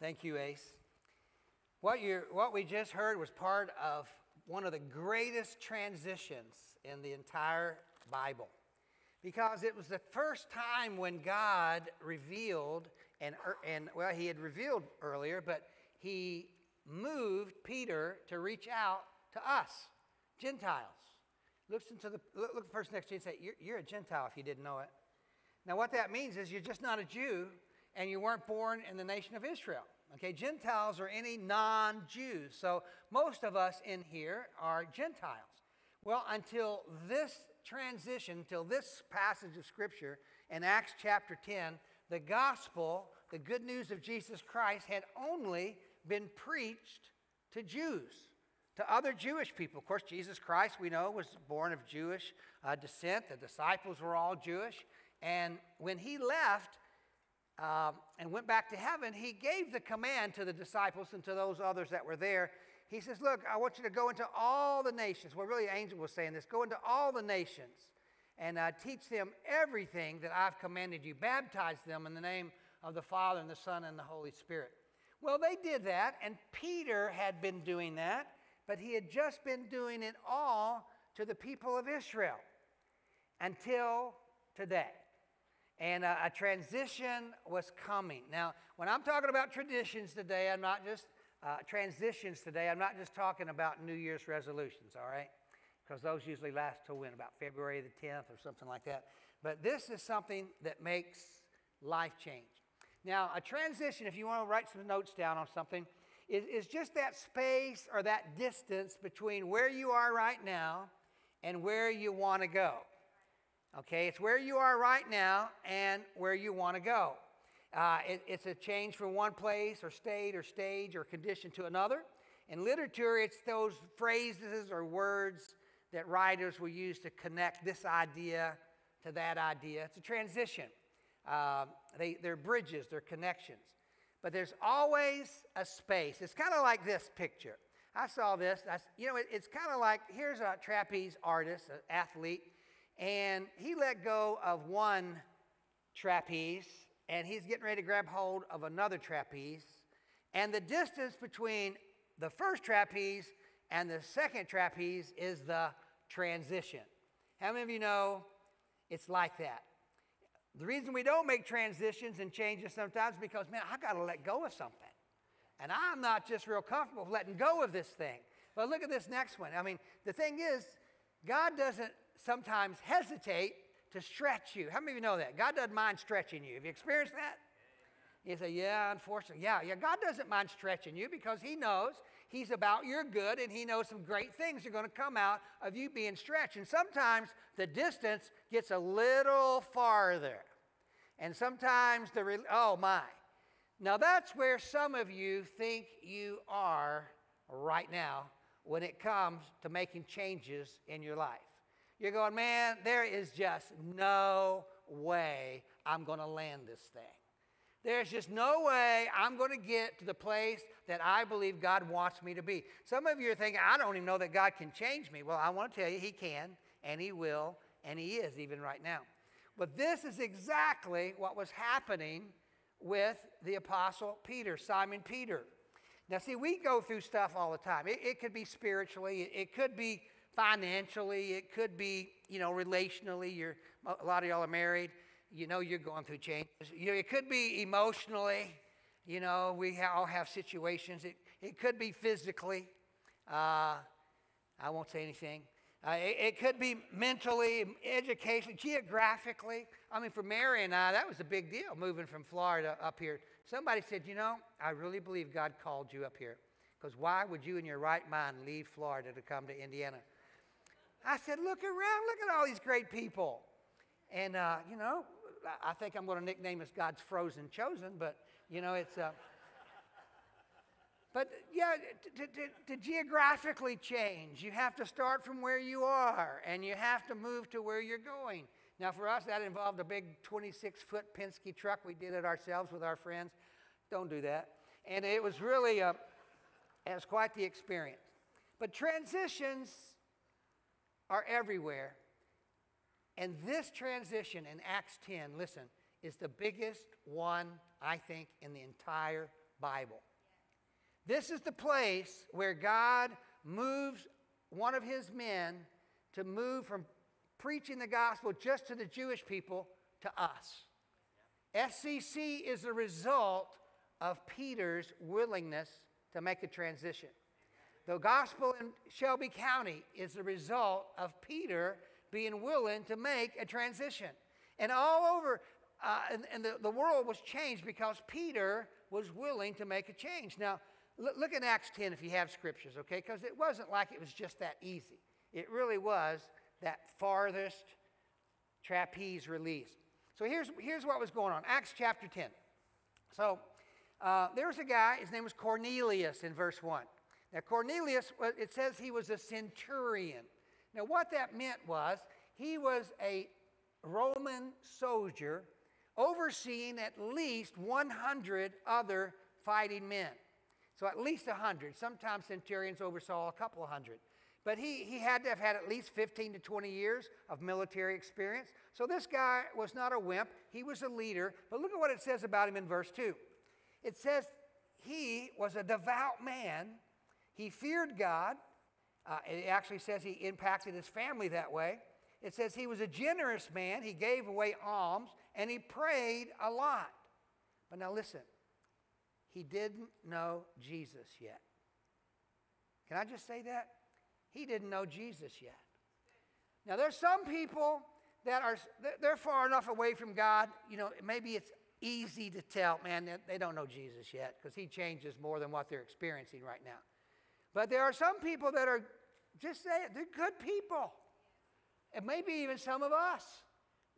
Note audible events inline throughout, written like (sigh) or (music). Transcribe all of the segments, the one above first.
Thank you, Ace. What, you what we just heard was part of one of the greatest transitions in the entire Bible because it was the first time when God revealed, and, er, and well, he had revealed earlier, but he moved Peter to reach out to us, Gentiles. Listen to the, look, look the person next to you and say, you're, you're a Gentile if you didn't know it. Now, what that means is you're just not a Jew and you weren't born in the nation of Israel. Okay, Gentiles are any non Jews. So most of us in here are Gentiles. Well, until this transition, until this passage of Scripture in Acts chapter 10, the gospel, the good news of Jesus Christ, had only been preached to Jews, to other Jewish people. Of course, Jesus Christ, we know, was born of Jewish uh, descent. The disciples were all Jewish. And when he left um, and went back to heaven, he gave the command to the disciples and to those others that were there. He says, Look, I want you to go into all the nations. Well, really, Angel was saying this go into all the nations and uh, teach them everything that I've commanded you. Baptize them in the name of the Father and the Son and the Holy Spirit. Well, they did that, and Peter had been doing that, but he had just been doing it all to the people of Israel until today and a, a, transition was coming. Now, when I'm talking about traditions today, I'm not just uh, transitions today, I'm not just talking about New Year's resolutions, all right? Because those usually last till when? About February the 10th or something like that. But this is something that makes life change. Now, a transition, if you want to write some notes down on something, is, is just that space or that distance between where you are right now and where you want to go. Okay, it's where you are right now and where you want to go. Uh, it, it's a change from one place or state or stage or condition to another. In literature, it's those phrases or words that writers will use to connect this idea to that idea. It's a transition. Uh, they, they're bridges, they're connections. But there's always a space. It's kind of like this picture. I saw this. I, you know, it, it's kind of like here's a trapeze artist, an athlete and he let go of one trapeze, and he's getting ready to grab hold of another trapeze. And the distance between the first trapeze and the second trapeze is the transition. How many of you know it's like that? The reason we don't make transitions and changes sometimes because, man, I got to let go of something. And I'm not just real comfortable letting go of this thing. But look at this next one. I mean, the thing is, God doesn't sometimes hesitate to stretch you. How many of you know that? God doesn't mind stretching you. Have you experienced that? You say, Yeah, unfortunately. Yeah, yeah, God doesn't mind stretching you because He knows He's about your good and He knows some great things are going to come out of you being stretched. And sometimes the distance gets a little farther. And sometimes the, re- oh my. Now that's where some of you think you are right now when it comes to making changes in your life. You're going, man, there is just no way I'm going to land this thing. There's just no way I'm going to get to the place that I believe God wants me to be. Some of you are thinking, I don't even know that God can change me. Well, I want to tell you, He can, and He will, and He is even right now. But this is exactly what was happening with the Apostle Peter, Simon Peter. Now, see, we go through stuff all the time. It, it could be spiritually, it, it could be financially, it could be, you know, relationally. You're, a lot of y'all are married. You know you're going through changes. You know, it could be emotionally. You know, we all have situations. It, it could be physically. Uh, I won't say anything. Uh, it, it, could be mentally, educationally, geographically. I mean, for Mary and I, that was a big deal moving from Florida up here. Somebody said, You know, I really believe God called you up here. Because why would you, in your right mind, leave Florida to come to Indiana? I said, Look around, look at all these great people. And, uh, you know, I think I'm going to nickname this God's Frozen Chosen, but, you know, it's. Uh, but yeah, to, to, to, geographically change, you have to start from where you are and you have to move to where you're going. Now, for us, that involved a big 26 foot Penske truck. We did it ourselves with our friends. Don't do that. And it was really, a, it was quite the experience. But transitions are everywhere. And this transition in Acts 10, listen, is the biggest one, I think, in the entire Bible. This is the place where God moves one of his men to move from preaching the gospel just to the Jewish people to us. SCC is the result of Peter's willingness to make a transition. The gospel in Shelby County is the result of Peter being willing to make a transition. And all over, uh, and, and the, the world was changed because Peter was willing to make a change. Now, look, look at Acts 10 if you have scriptures, okay? Because it wasn't like it was just that easy. It really was that farthest trapeze release. So here's, here's what was going on Acts chapter 10. So uh, there was a guy, his name was Cornelius in verse 1. Now, Cornelius, it says he was a centurion. Now, what that meant was he was a Roman soldier overseeing at least 100 other fighting men. So, at least 100. Sometimes centurions oversaw a couple hundred. But he, he had to have had at least 15 to 20 years of military experience. So, this guy was not a wimp, he was a leader. But look at what it says about him in verse 2. It says he was a devout man, he feared God. Uh, it actually says he impacted his family that way. It says he was a generous man, he gave away alms, and he prayed a lot. But now listen, he didn't know Jesus yet. Can I just say that? He didn't know Jesus yet. Now, there's some people that are they're far enough away from God, you know, maybe it's easy to tell, man, they don't know Jesus yet because he changes more than what they're experiencing right now. But there are some people that are, just say it, they're good people. And maybe even some of us.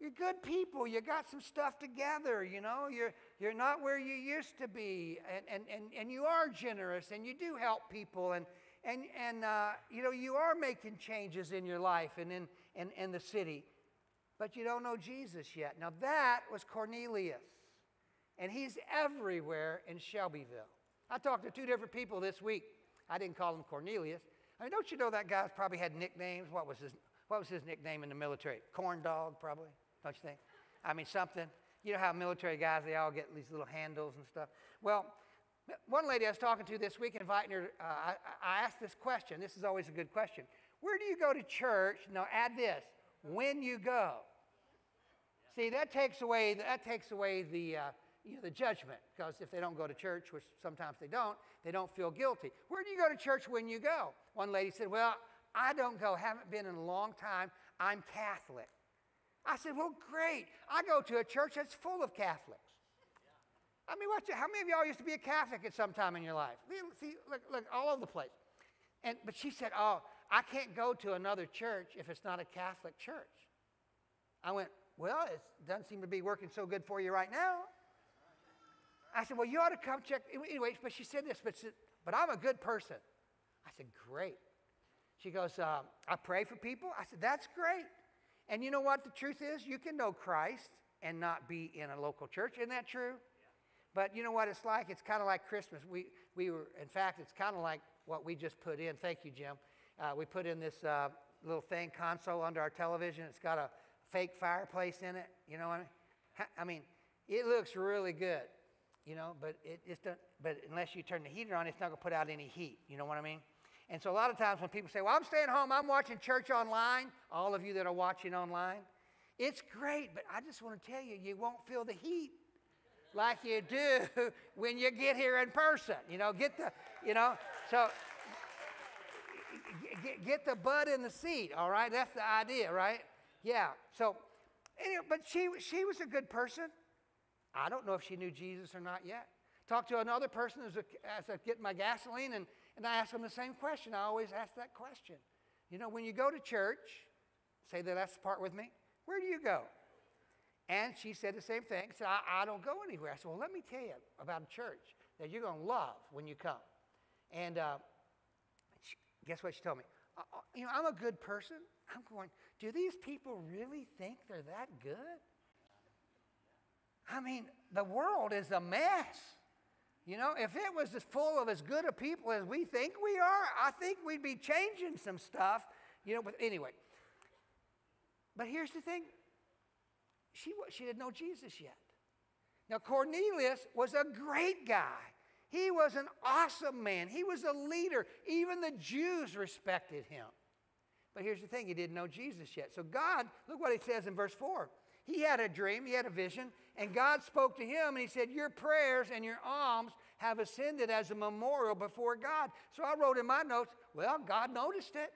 You're good people. You got some stuff together, you know. You're, you're not where you used to be. And, and, and, and you are generous and you do help people. And, and, and uh, you know, you are making changes in your life and in, in, in the city. But you don't know Jesus yet. Now, that was Cornelius. And he's everywhere in Shelbyville. I talked to two different people this week. I didn't call him Cornelius. I mean, don't you know that guy's probably had nicknames? What was his, what was his nickname in the military? Corn dog, probably, don't you think? I mean, something. You know how military guys, they all get these little handles and stuff. Well, one lady I was talking to this week, inviting her, uh, I, I asked this question. This is always a good question. Where do you go to church? Now, add this when you go. See, that takes away, that takes away the, uh, you know, the judgment because if they don't go to church, which sometimes they don't, they don't feel guilty. Where do you go to church when you go? One lady said, Well, I don't go, haven't been in a long time. I'm Catholic. I said, Well, great. I go to a church that's full of Catholics. I mean, what, how many of y'all used to be a Catholic at some time in your life? See, look, look, all over the place. And, but she said, Oh, I can't go to another church if it's not a Catholic church. I went, Well, it doesn't seem to be working so good for you right now. I said, Well, you ought to come check. Anyway, but she said this, but, said, but I'm a good person. I said, Great. She goes, uh, I pray for people. I said, That's great. And you know what the truth is? You can know Christ and not be in a local church. Isn't that true? But you know what it's like? It's kind of like Christmas. We, we were, in fact, it's kind of like what we just put in. Thank you, Jim. Uh, we put in this uh, little thing console under our television. It's got a fake fireplace in it. You know what I mean? I mean, it looks really good you know, but it just doesn't, but unless you turn the heater on, it's not going to put out any heat. You know what I mean? And so a lot of times when people say, well, I'm staying home, I'm watching church online, all of you that are watching online, it's great, but I just want to tell you, you won't feel the heat like you do (laughs) when you get here in person. You know, get the, you know, so get, get the butt in the seat, all right? That's the idea, right? Yeah. So, anyway, but she, she was a good person. I don't know if she knew Jesus or not yet. Talked to another person as, I get my gasoline, and, and I asked them the same question. I always ask that question. You know, when you go to church, say the last part with me, where do you go? And she said the same thing. Said, I, I don't go anywhere. I said, Well, let me tell you about a church that you're going to love when you come. And uh, she, guess what she told me? Uh, uh, you know, I'm a good person. I'm going, do these people really think they're that good? I mean, the world is a mess. You know, if it was as full of as good a people as we think we are, I think we'd be changing some stuff. You know, but anyway. But here's the thing she, she didn't know Jesus yet. Now, Cornelius was a great guy. He was an awesome man. He was a leader. Even the Jews respected him. But here's the thing he didn't know Jesus yet. So, God, look what he says in verse 4. He had a dream, he had a vision, and God spoke to him and he said, Your prayers and your alms have ascended as a memorial before God. So I wrote in my notes, Well, God noticed it.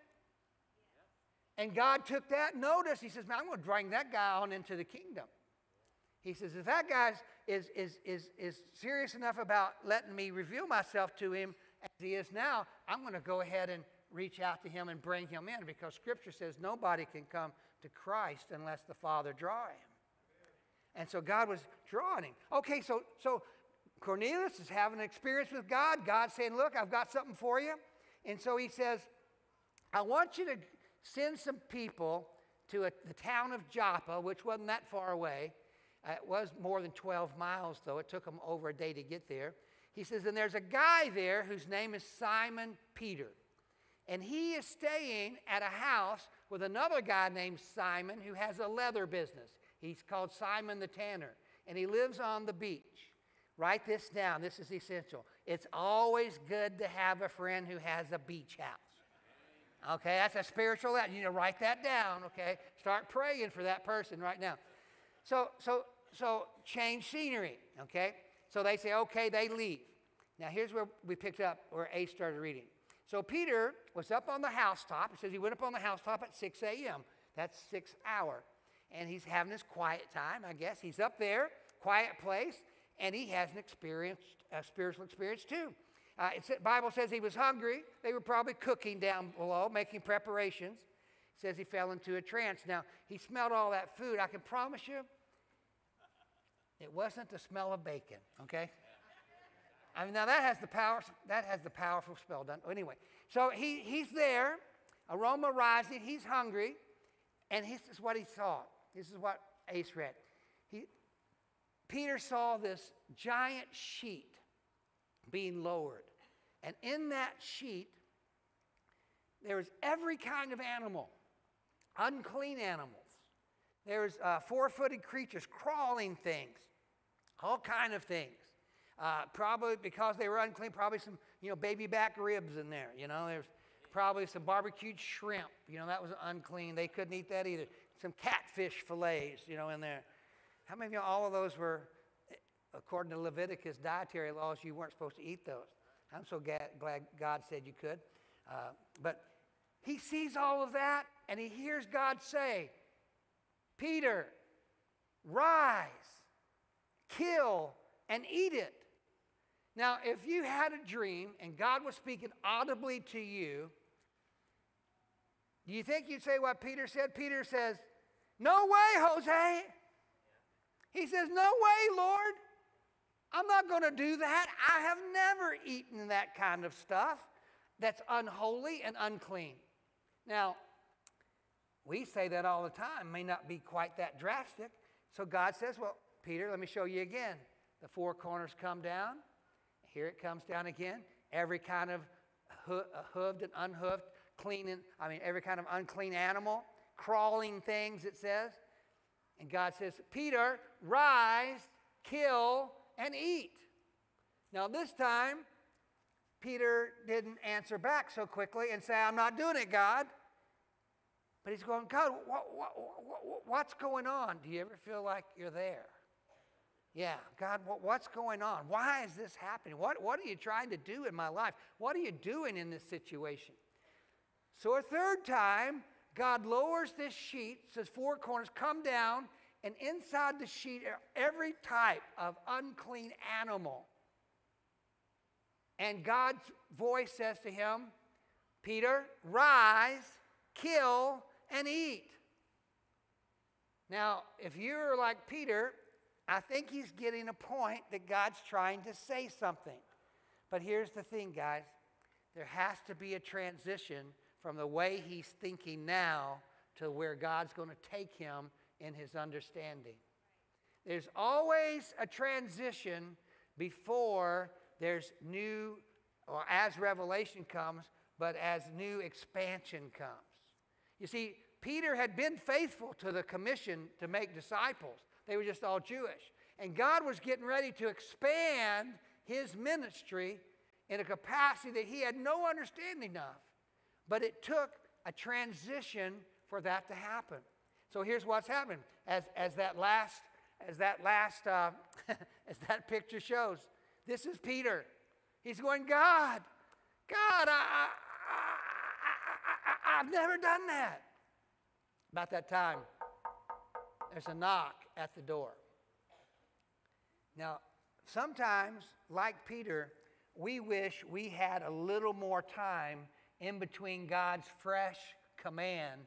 And God took that notice. He says, Man, I'm going to bring that guy on into the kingdom. He says, If that guy is, is, is, is serious enough about letting me reveal myself to him as he is now, I'm going to go ahead and reach out to him and bring him in because Scripture says nobody can come to Christ unless the Father draw him. And so God was drawing him. Okay, so, so Cornelius is having an experience with God. God's saying, Look, I've got something for you. And so he says, I want you to send some people to a, the town of Joppa, which wasn't that far away. Uh, it was more than 12 miles, though. It took them over a day to get there. He says, And there's a guy there whose name is Simon Peter. And he is staying at a house with another guy named Simon who has a leather business. He's called Simon the Tanner, and he lives on the beach. Write this down. This is essential. It's always good to have a friend who has a beach house. Okay, that's a spiritual. You need to write that down. Okay, start praying for that person right now. So, so, so change scenery. Okay, so they say, okay, they leave. Now here's where we picked up where A started reading. So Peter was up on the housetop. It says he went up on the housetop at 6 a.m. That's six hour. And he's having his quiet time, I guess. He's up there, quiet place, and he has an experience, a spiritual experience too. Uh, Bible says he was hungry. They were probably cooking down below, making preparations. It says he fell into a trance. Now, he smelled all that food. I can promise you, it wasn't the smell of bacon, okay? I mean, now that has the power, that has the powerful spell done. Anyway, so he, he's there, aroma rising, he's hungry, and this is what he saw. This is what Ace read. He, Peter saw this giant sheet being lowered. And in that sheet, there was every kind of animal, unclean animals. There was uh, four-footed creatures, crawling things, all kind of things. Uh, probably because they were unclean, probably some, you know, baby back ribs in there. You know, there's probably some barbecued shrimp. You know, that was unclean. They couldn't eat that either. Some catfish fillets, you know, in there. How many of you know all of those were, according to Leviticus dietary laws, you weren't supposed to eat those? I'm so glad God said you could. Uh, but he sees all of that and he hears God say, Peter, rise, kill, and eat it. Now, if you had a dream and God was speaking audibly to you, do you think you'd say what Peter said? Peter says, No way, Jose. He says, No way, Lord. I'm not going to do that. I have never eaten that kind of stuff that's unholy and unclean. Now, we say that all the time, may not be quite that drastic. So God says, Well, Peter, let me show you again. The four corners come down, here it comes down again. Every kind of uh, hooved and unhooved, clean and, I mean, every kind of unclean animal, crawling things, it says. And God says, Peter, rise, kill, and eat. Now, this time, Peter didn't answer back so quickly and say, I'm not doing it, God. But he's going, God, what, what, what, what's going on? Do you ever feel like you're there? Yeah, God, what's going on? Why is this happening? What, what are you trying to do in my life? What are you doing in this situation? So, a third time, God lowers this sheet, says four corners, come down, and inside the sheet are every type of unclean animal. And God's voice says to him, Peter, rise, kill, and eat. Now, if you're like Peter, I think he's getting a point that God's trying to say something. But here's the thing, guys there has to be a transition from the way he's thinking now to where God's going to take him in his understanding. There's always a transition before there's new, or as revelation comes, but as new expansion comes. You see, Peter had been faithful to the commission to make disciples. They were just all Jewish. And God was getting ready to expand his ministry in a capacity that he had no understanding of. But it took a transition for that to happen. So here's what's happened. As, as that last, as that last, uh, (laughs) as that picture shows, this is Peter. He's going, God, God, I, I, I, I, I've never done that. About that time, there's a knock at the door. Now, sometimes, like Peter, we wish we had a little more time in between God's fresh command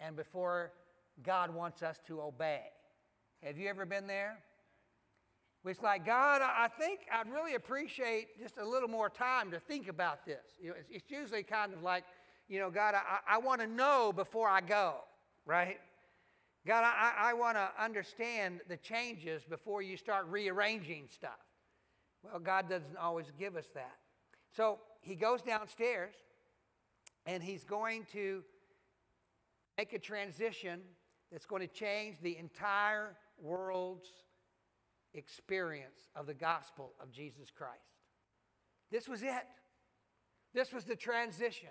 and before God wants us to obey. Have you ever been there? It's like, God, I think I'd really appreciate just a little more time to think about this. You know, it's, it's usually kind of like, you know, God, I, I want to know before I go, right? God, I, I want to understand the changes before you start rearranging stuff. Well, God doesn't always give us that. So he goes downstairs and he's going to make a transition that's going to change the entire world's experience of the gospel of Jesus Christ. This was it. This was the transition.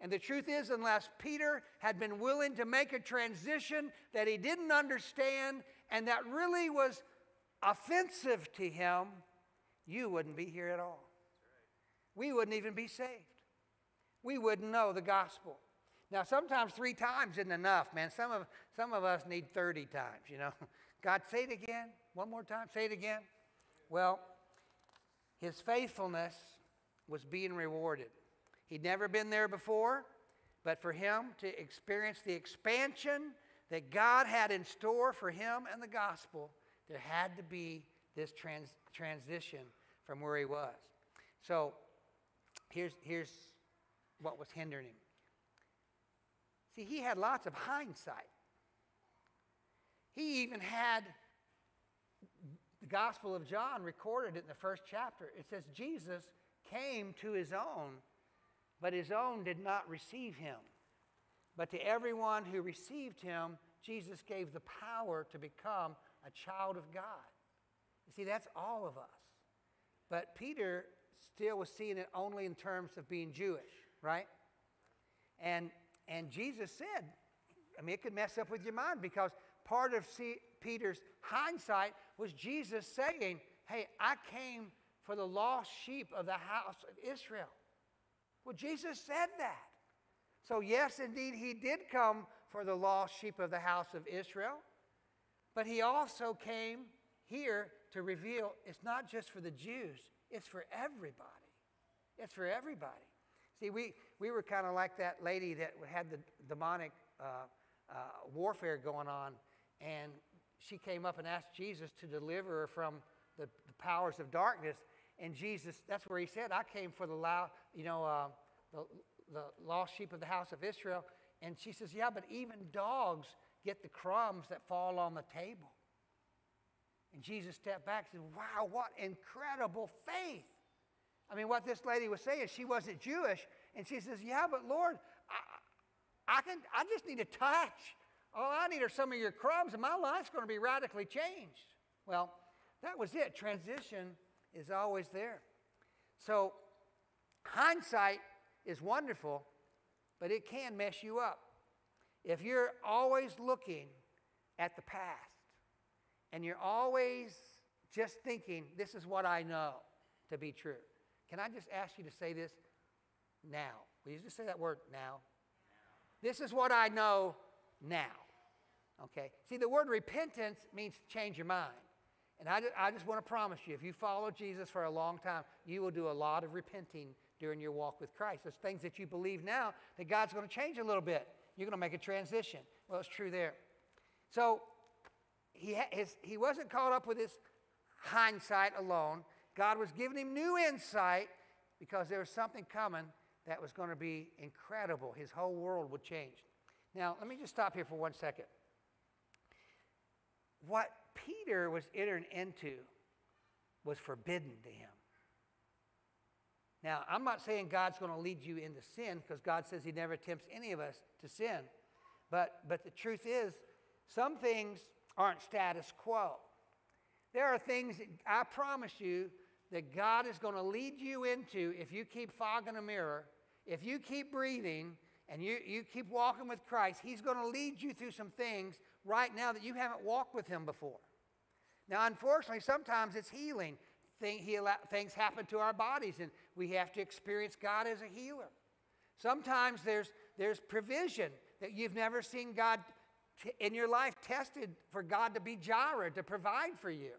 And the truth is, unless Peter had been willing to make a transition that he didn't understand and that really was offensive to him, you wouldn't be here at all. We wouldn't even be saved. We wouldn't know the gospel. Now, sometimes three times isn't enough, man. Some of, some of us need 30 times, you know. (laughs) God, say it again. One more time. Say it again. Well, his faithfulness was being rewarded. He'd never been there before, but for him to experience the expansion that God had in store for him and the gospel, there had to be this trans- transition from where he was. So here's, here's what was hindering him. See, he had lots of hindsight. He even had the Gospel of John recorded in the first chapter. It says, Jesus came to his own, but his own did not receive him. But to everyone who received him, Jesus gave the power to become a child of God. You see, that's all of us. But Peter still was seeing it only in terms of being Jewish, right? And, and Jesus said, I mean, it could mess up with your mind because part of C- Peter's hindsight was Jesus saying, Hey, I came for the lost sheep of the house of Israel. Well, Jesus said that. So, yes, indeed, he did come for the lost sheep of the house of Israel, but he also came here to reveal it's not just for the Jews, it's for everybody. It's for everybody. See, we, we were kind of like that lady that had the demonic uh, uh, warfare going on, and she came up and asked Jesus to deliver her from the, the powers of darkness. And Jesus, that's where he said, I came for the, you know, uh, the, the lost sheep of the house of Israel. And she says, Yeah, but even dogs get the crumbs that fall on the table. And Jesus stepped back and said, Wow, what incredible faith. I mean, what this lady was saying, she wasn't Jewish. And she says, Yeah, but Lord, I, I, can, I just need a touch. All I need are some of your crumbs, and my life's going to be radically changed. Well, that was it. Transition is always there. So, hindsight is wonderful, but it can mess you up. If you're always looking at the past and you're always just thinking, this is what I know to be true, can I just ask you to say this now? Will you just say that word now? now. This is what I know now. Okay? See, the word repentance means change your mind. And I, I just want to promise you, if you follow Jesus for a long time, you will do a lot of repenting during your walk with Christ. There's things that you believe now that God's going to change a little bit. You're going to make a transition. Well, it's true there. So he, his, he wasn't caught up with his hindsight alone. God was giving him new insight because there was something coming that was going to be incredible. His whole world would change. Now, let me just stop here for one second. What Peter was entering into was forbidden to him. Now, I'm not saying God's going to lead you into sin because God says He never tempts any of us to sin. But, but the truth is, some things aren't status quo. There are things, that I promise you, that God is going to lead you into if you keep fogging a mirror, if you keep breathing and you, you keep walking with Christ, He's going to lead you through some things right now that you haven't walked with Him before. Now, unfortunately, sometimes it's healing. Thing, he things happen to our bodies, and we have to experience God as a healer. Sometimes there's, there's provision that you've never seen God in your life tested for God to be Jireh, to provide for you.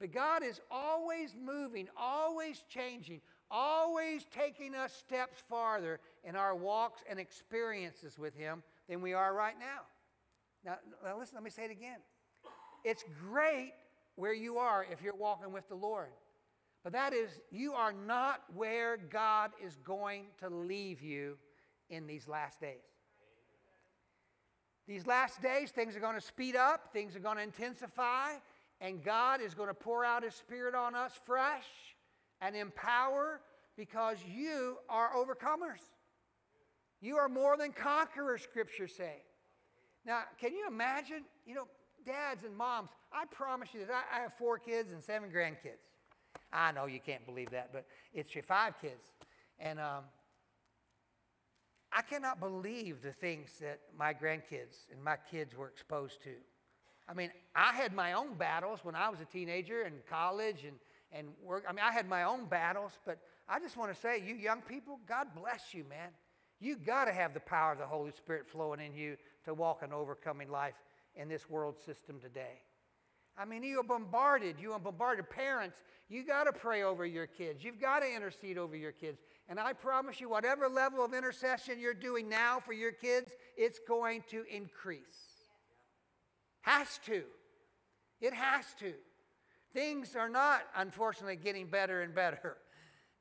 But God is always moving, always changing, always taking us steps farther in our walks and experiences with Him than we are right now. Now, now listen, let me say it again. It's great where you are if you're walking with the Lord. But that is, you are not where God is going to leave you in these last days. These last days, things are going to speed up, things are going to intensify, and God is going to pour out His Spirit on us fresh and empower because you are overcomers. You are more than conquerors, Scripture say. Now, can you imagine? You know, dads and moms, I promise you that I, I have four kids and seven grandkids. I know you can't believe that, but it's your five kids. And um, I cannot believe the things that my grandkids and my kids were exposed to. I mean, I had my own battles when I was a teenager and college and, and work. I mean, I had my own battles, but I just want to say, you young people, God bless you, man. You got to have the power of the Holy Spirit flowing in you to walk an overcoming life in this world system today. I mean, you are bombarded. You are bombarded. Parents, you got to pray over your kids. You've got to intercede over your kids. And I promise you, whatever level of intercession you're doing now for your kids, it's going to increase. Has to. It has to. Things are not, unfortunately, getting better and better.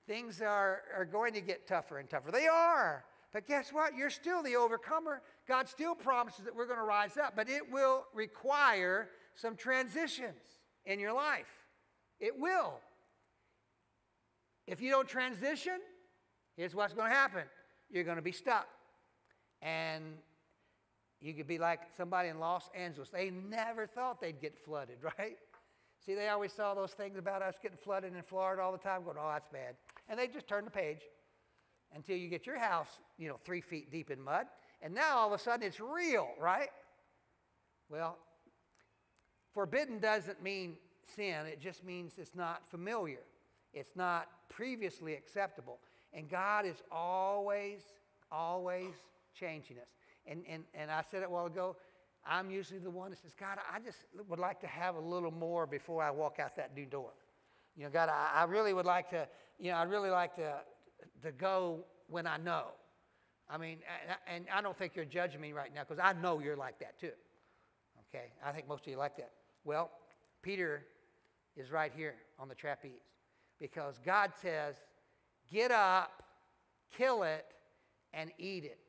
Things are, are going to get tougher and tougher. They are. But guess what? You're still the overcomer. God still promises that we're going to rise up, but it will require some transitions in your life. It will. If you don't transition, here's what's going to happen you're going to be stuck. And you could be like somebody in Los Angeles. They never thought they'd get flooded, (laughs) right? See, they always saw those things about us getting flooded in Florida all the time, going, oh, that's bad. And they just turn the page until you get your house, you know, three feet deep in mud. And now all of a sudden it's real, right? Well, forbidden doesn't mean sin, it just means it's not familiar, it's not previously acceptable. And God is always, always changing us. And, and, and I said it a while ago, I'm usually the one that says, God, I just would like to have a little more before I walk out that new door. You know, God, I, I really would like to, you know, I'd really like to, to go when I know. I mean, and I don't think you're judging me right now because I know you're like that too. Okay? I think most of you like that. Well, Peter is right here on the trapeze because God says, get up, kill it, and eat it.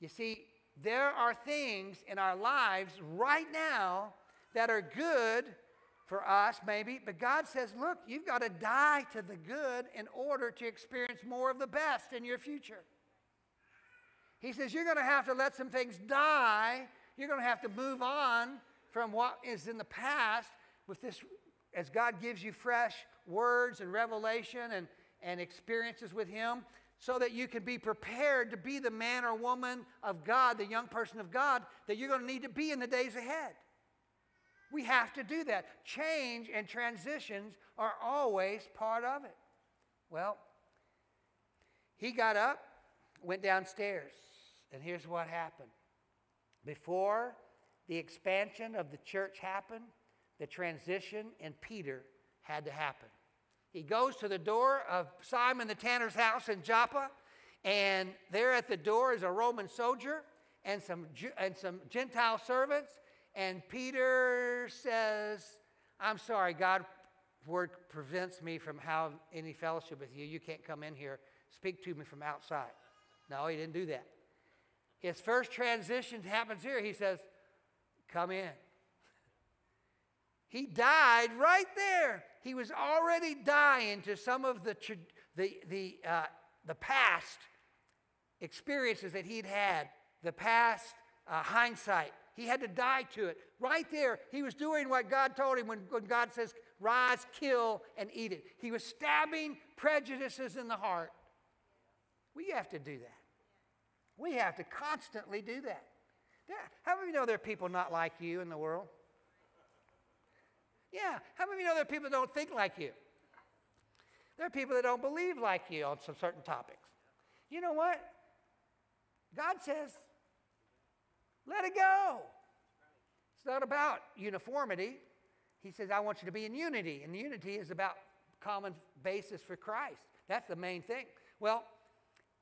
You see, there are things in our lives right now that are good for us, maybe, but God says, look, you've got to die to the good in order to experience more of the best in your future. He says, you're going to have to let some things die. You're going to have to move on from what is in the past with this, as God gives you fresh words and revelation and, and experiences with Him so that you can be prepared to be the man or woman of God, the young person of God that you're going to need to be in the days ahead. We have to do that. Change and transitions are always part of it. Well, he got up, went downstairs, and here's what happened. Before the expansion of the church happened, the transition in Peter had to happen. He goes to the door of Simon the tanner's house in Joppa, and there at the door is a Roman soldier and some, and some Gentile servants. And Peter says, I'm sorry, God word prevents me from having any fellowship with you. You can't come in here. Speak to me from outside. No, he didn't do that. His first transition happens here. He says, Come in. He died right there. He was already dying to some of the, the, the, uh, the past experiences that he'd had, the past uh, hindsight. He had to die to it. Right there, he was doing what God told him when, when God says, rise, kill, and eat it. He was stabbing prejudices in the heart. We have to do that. We have to constantly do that. How many of you know there are people not like you in the world? Yeah. How many of you know there are people that don't think like you? There are people that don't believe like you on some certain topics. You know what? God says, let it go. It's not about uniformity. He says, I want you to be in unity. And unity is about common basis for Christ. That's the main thing. Well,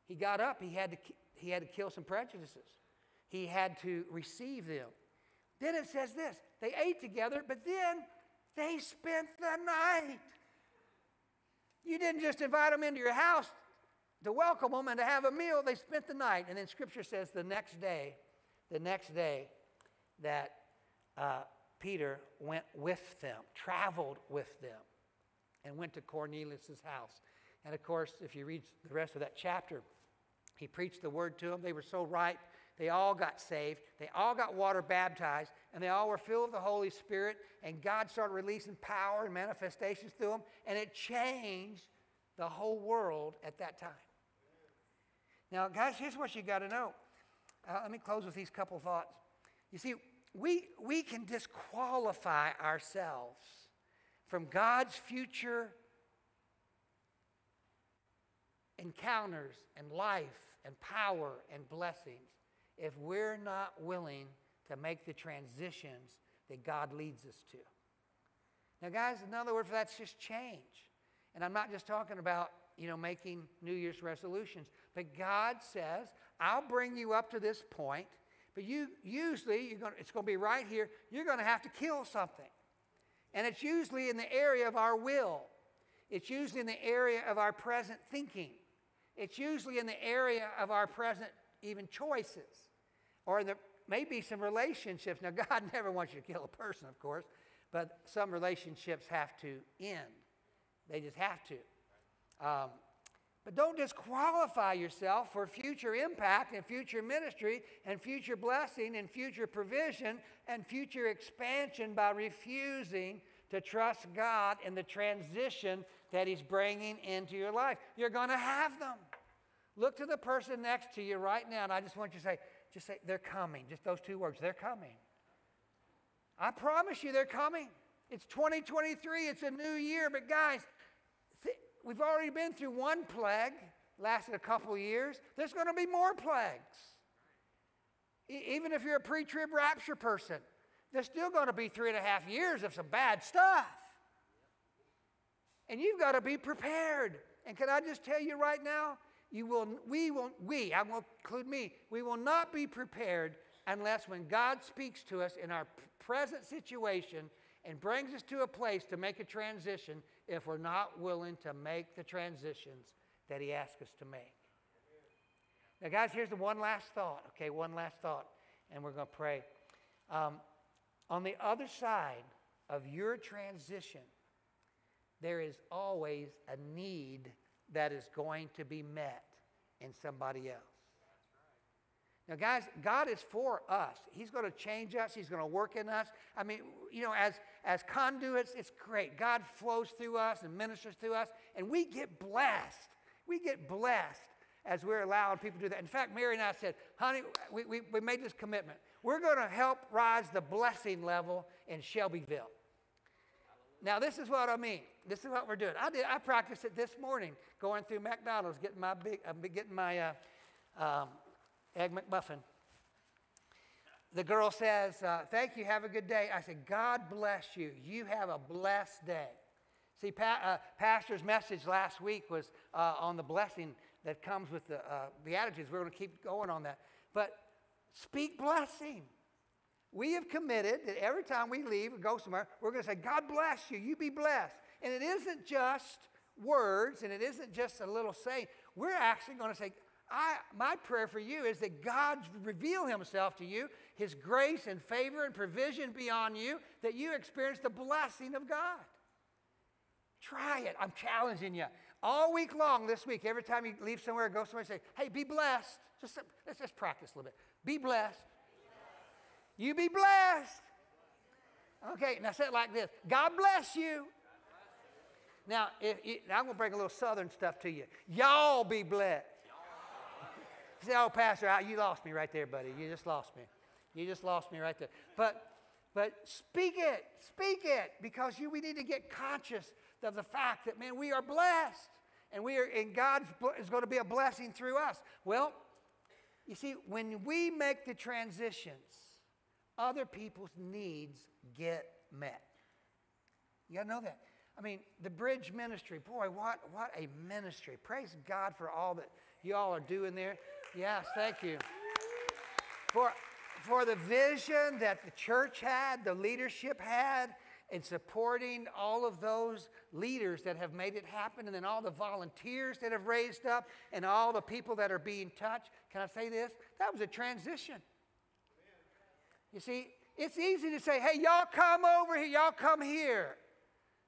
he got up, he had to, he had to kill some prejudices, he had to receive them. Then it says this they ate together, but then they spent the night. You didn't just invite them into your house to welcome them and to have a meal, they spent the night. And then scripture says the next day, the next day, that uh, Peter went with them, traveled with them, and went to Cornelius' house. And of course, if you read the rest of that chapter, he preached the word to them. They were so ripe. They all got saved. They all got water baptized, and they all were filled with the Holy Spirit. And God started releasing power and manifestations through them, and it changed the whole world at that time. Now, guys, here's what you got to know. Uh, let me close with these couple thoughts. You see, we, we can disqualify ourselves from God's future encounters and life and power and blessings if we're not willing to make the transitions that God leads us to. Now, guys, another word for that's just change. And I'm not just talking about, you know, making New Year's resolutions, but God says, I'll bring you up to this point, but you usually you're gonna, it's going to be right here. You're going to have to kill something. And it's usually in the area of our will. It's usually in the area of our present thinking. It's usually in the area of our present even choices. Or there may be some relationships. Now, (laughs) God never wants you to kill a person, of course, but some relationships have to end. They just have to. Um, but don't disqualify yourself for future impact and future ministry and future blessing and future provision and future expansion by refusing to trust God in the transition that He's bringing into your life. You're going to have them. Look to the person next to you right now, and I just want you to say, just say, they're coming. Just those two words, they're coming. I promise you, they're coming. It's 2023, it's a new year, but guys, We've already been through one plague, lasted a couple years. There's going to be more plagues. E- even if you're a pre trib rapture person, there's still going to be three and a half years of some bad stuff. And you've got to be prepared. And can I just tell you right now, you will, we will, we, I will include me, we will not be prepared unless when God speaks to us in our present situation and brings us to a place to make a transition, if we're not willing to make the transitions that He asks us to make. Now, guys, here's the one last thought, okay? One last thought, and we're going to pray. Um, on the other side of your transition, there is always a need that is going to be met in somebody else. Now, guys, God is for us. He's going to change us. He's going to work in us. I mean, you know, as, as conduits, it's great. God flows through us and ministers through us, and we get blessed. We get blessed as we're allowing people to do that. In fact, Mary and I said, honey, we, we, we made this commitment. We're going to help rise the blessing level in Shelbyville. Now, this is what I mean. This is what we're doing. I did. I practiced it this morning, going through McDonald's, getting my big, uh, getting my uh, um, Egg McMuffin. The girl says, uh, Thank you, have a good day. I said, God bless you. You have a blessed day. See, pa- uh, Pastor's message last week was uh, on the blessing that comes with the uh, Beatitudes. We're going to keep going on that. But speak blessing. We have committed that every time we leave or go somewhere, we're going to say, God bless you. You be blessed. And it isn't just words and it isn't just a little saying. We're actually going to say, I, my prayer for you is that God reveal himself to you, his grace and favor and provision be on you, that you experience the blessing of God. Try it. I'm challenging you. All week long this week, every time you leave somewhere, go somewhere, say, hey, be blessed. Just, let's just practice a little bit. Be blessed. You be blessed. Okay, now say it like this God bless you. Now, if, I'm going to bring a little southern stuff to you. Y'all be blessed. Say, oh, Pastor, you lost me right there, buddy. You just lost me. You just lost me right there. But, but speak it. Speak it because you, we need to get conscious of the fact that, man, we are blessed. And, we are, and God is going to be a blessing through us. Well, you see, when we make the transitions, other people's needs get met. You got to know that. I mean, the bridge ministry, boy, what, what a ministry. Praise God for all that y'all are doing there. Yes, thank you. For, for the vision that the church had, the leadership had, in supporting all of those leaders that have made it happen, and then all the volunteers that have raised up, and all the people that are being touched. Can I say this? That was a transition. You see, it's easy to say, hey, y'all come over here, y'all come here.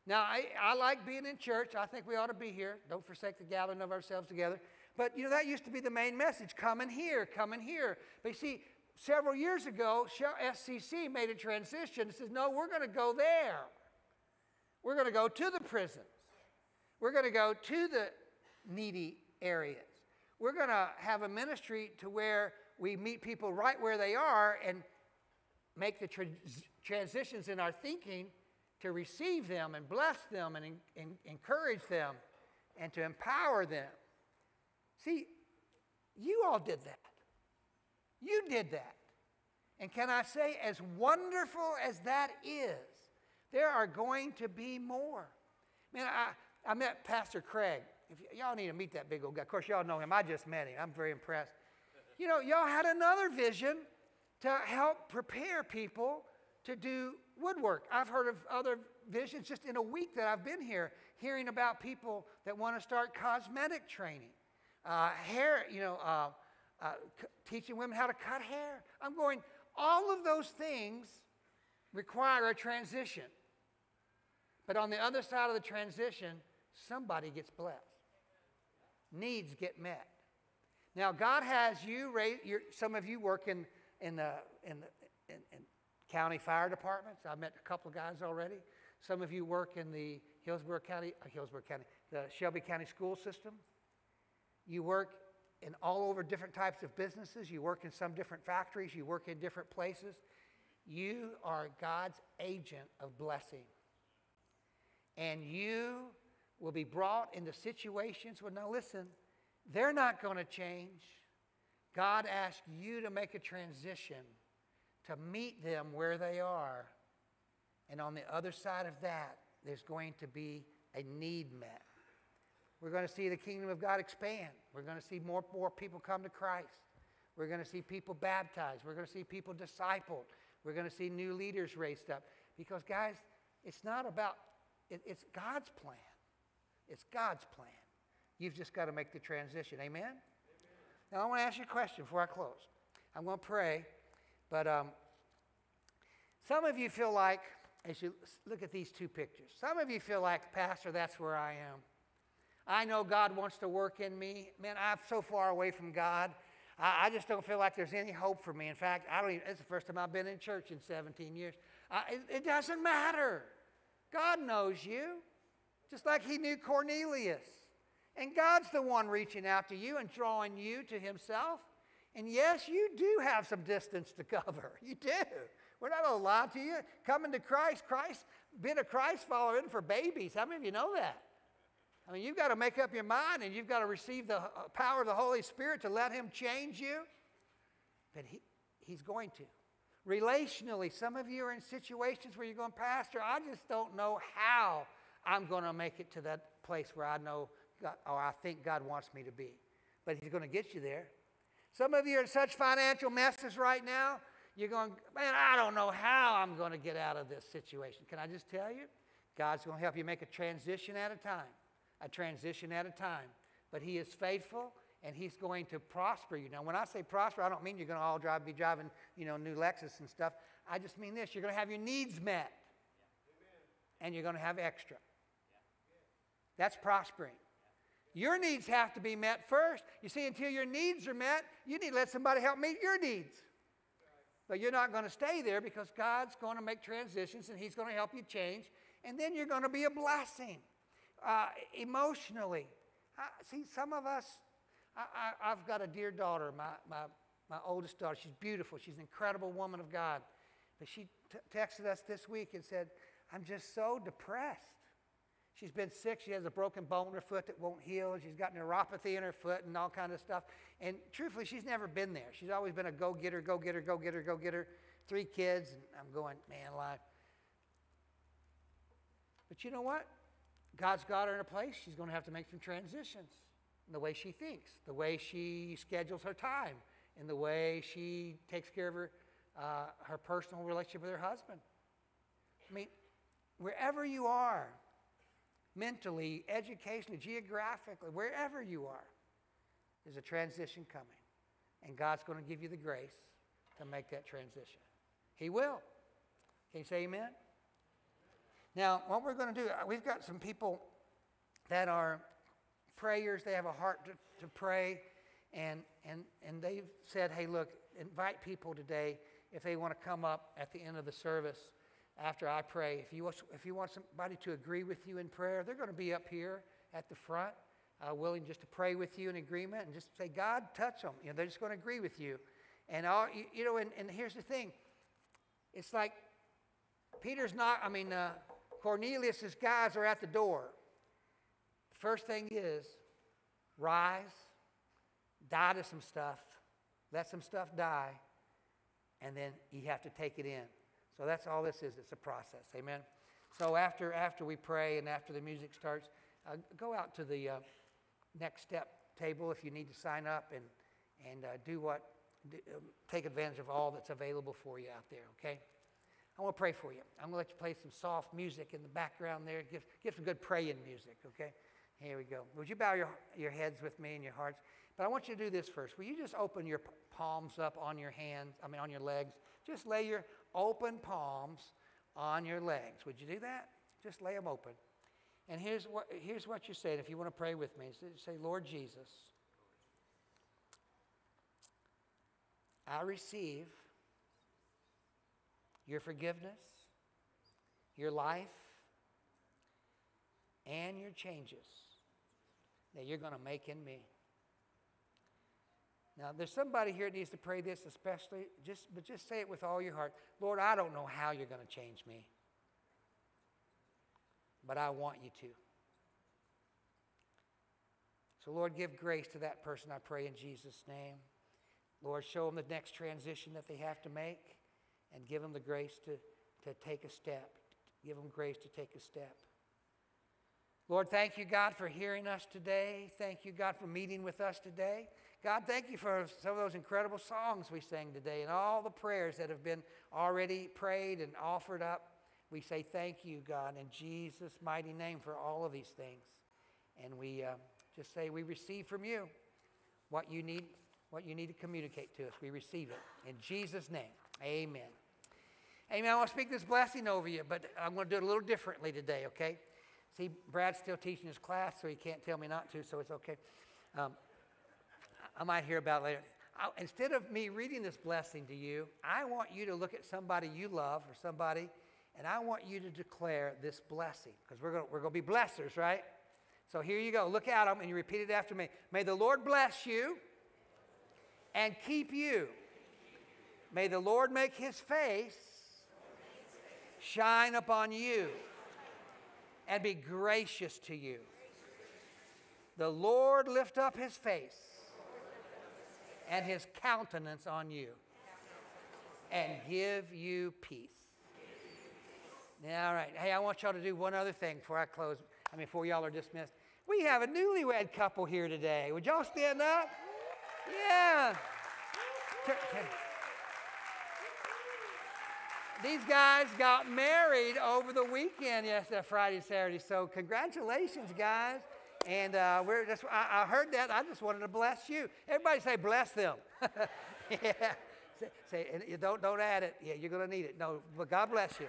Now, I, I like being in church. I think we ought to be here. Don't forsake the gathering of ourselves together. But, you know, that used to be the main message come in here, come in here. But you see, several years ago, SCC made a transition and says, no, we're going to go there. We're going to go to the prisons. We're going to go to the needy areas. We're going to have a ministry to where we meet people right where they are and make the tra- transitions in our thinking to receive them and bless them and, and encourage them and to empower them. See, you all did that. You did that. And can I say, as wonderful as that is, there are going to be more. Man, I, I met Pastor Craig. If y- y'all need to meet that big old guy. Of course, y'all know him. I just met him. I'm very impressed. (laughs) You know, y'all had another vision to help prepare people to do woodwork. I've heard of other visions just in a week that I've been here, hearing about people that want to start cosmetic training, uh, hair, you know, uh, uh, teaching women how to cut hair. I'm going, all of those things require a transition. But on the other side of the transition, somebody gets blessed. Needs get met. Now, God has you, raise, some of you work in, in, the, in, the, in, in county fire departments. I've met a couple of guys already. Some of you work in the Hillsborough County, uh, Hillsborough County, the Shelby County school system. You work in all over different types of businesses. You work in some different factories. You work in different places. You are God's agent of blessing. And you will be brought into situations where, now listen, they're not going to change. God asked you to make a transition to meet them where they are. And on the other side of that, there's going to be a need met. We're going to see the kingdom of God expand. We're going to see more, more people come to Christ. We're going to see people baptized. We're going to see people discipled. We're going to see new leaders raised up. Because, guys, it's not about, it, it's God's plan. It's God's plan. You've just got to make the transition. Amen? Amen. Now, I want to ask you a question before I close. I'm going to pray, but um, some of you feel like, as you look at these two pictures, some of you feel like, Pastor, that's where I am. I know God wants to work in me. Man, I'm so far away from God. I, I just don't feel like there's any hope for me. In fact, I don't even, it's the first time I've been in church in 17 years. it, it doesn't matter. God knows you, just like He knew Cornelius. And God's the one reaching out to you and drawing you to Himself. And yes, you do have some distance to cover. (laughs) You do. We're not going to lie to you. Coming to Christ, Christ, being a Christ follower isn't for babies. How many of you know that? I mean, you've got to make up your mind and you've got to receive the uh, power of the Holy Spirit to let Him change you. But he, He's going to. Relationally, some of you are in situations where you're going, Pastor, I just don't know how I'm going to make it to that place where I know God, or I think God wants me to be. But He's going to get you there. Some of you are in such financial messes right now, you're going, man, I don't know how I'm going to get out of this situation. Can I just tell you? God's going to help you make a transition at a time a transition at a time. But He is faithful and He's going to prosper you. Now, when I say prosper, I don't mean you're going to all drive, be driving, you know, new Lexus and stuff. I just mean this you're going to have your needs met and you're going to have extra. That's prospering. Your needs have to be met first. You see, until your needs are met, you need to let somebody help meet your needs. But you're not going to stay there because God's going to make transitions and He's going to help you change, and then you're going to be a blessing. Uh, emotionally. I, see, some of us, I, have got a dear daughter, my, my, my oldest daughter. She's beautiful. She's an incredible woman of God. But she texted us this week and said, I'm just so depressed. She's been sick. She has a broken bone in her foot that won't heal. She's got neuropathy in her foot and all kind of stuff. And truthfully, she's never been there. She's always been a go-getter, go-getter, go-getter, go-getter. Three kids, and I'm going, man, life. But you know what? God's got her in a place. She's going to have to make some transitions in the way she thinks, the way she schedules her time, in the way she takes care of her, uh, her personal relationship with her husband. I mean, wherever you are, mentally, educationally, geographically, wherever you are, there's a transition coming. And God's going to give you the grace to make that transition. He will. Can you say amen? Now, what we're going to do, uh, we've got some people that are prayers, they have a heart to, to pray, and, and, and they've said, hey, look, invite people today if they want to come up at the end of the service after I pray. If you want, if you want somebody to agree with you in prayer, they're going to be up here at the front, uh, willing just to pray with you in agreement and just say, God, touch them. You know, they're just going to agree with you. And all, you, you know, and, and here's the thing. It's like Peter's not, I mean, uh, Cornelius's guys are at the door. First thing is, rise, die to some stuff, let some stuff die, and then you have to take it in. So that's all this is. It's a process. Amen. So after after we pray and after the music starts, uh, go out to the uh, next step table if you need to sign up and and uh, do what do, um, take advantage of all that's available for you out there. Okay. I want to pray for you. I'm going to let you play some soft music in the background there. Give, give some good praying music, okay? Here we go. Would you bow your, your heads with me and your hearts? But I want you to do this first. Will you just open your palms up on your hands, I mean, on your legs? Just lay your open palms on your legs. Would you do that? Just lay them open. And here's what, here's what you're saying if you want to pray with me. Say, Lord Jesus, I receive your forgiveness, your life, and your changes that you're going to make in me. Now, there's somebody here that needs to pray this, especially, just, but just say it with all your heart. Lord, I don't know how you're going to change me, but I want you to. So, Lord, give grace to that person, I pray in Jesus' name. Lord, show them the next transition that they have to make and give them the grace to, to take a step. Give them grace to take a step. Lord, thank you, God, for hearing us today. Thank you, God, for meeting with us today. God, thank you for some of those incredible songs we sang today and all the prayers that have been already prayed and offered up. We say thank you, God, in Jesus' mighty name for all of these things. And we uh, just say we receive from you what you need, what you need to communicate to us. We receive it in Jesus' name. Amen. Amen. I want to speak this blessing over you, but I'm going to do it a little differently today, okay? See, Brad's still teaching his class, so he can't tell me not to, so it's okay. Um, I might hear about later. I, instead of me reading this blessing to you, I want you to look at somebody you love or somebody, and I want you to declare this blessing because we're going we're to be blessers, right? So here you go. Look at them and you repeat it after me. May the Lord bless you and keep you. May the Lord make his face shine upon you and be gracious to you. The Lord lift up his face and his countenance on you and give you peace. All right. Hey, I want y'all to do one other thing before I close. I mean, before y'all are dismissed. We have a newlywed couple here today. Would y'all stand up? Yeah. These guys got married over the weekend, yesterday, Friday, Saturday. So congratulations, guys. And uh, we're just, I, I, heard that. I just wanted to bless you. Everybody say, bless them. (laughs) yeah. Say, say and don't, don't add it. Yeah, you're going to need it. No, but God bless you.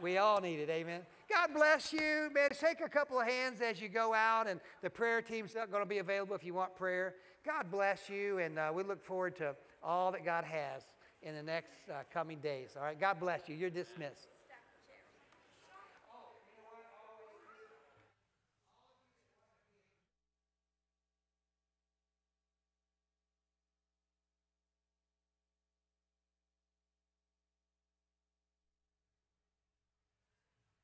We all need it. Amen. God bless you. Man, shake a couple of hands as you go out, and the prayer team's not going to be available if you want prayer. God bless you, and uh, we look forward to all that God has in the next uh, coming days. All right, God bless you. You're dismissed.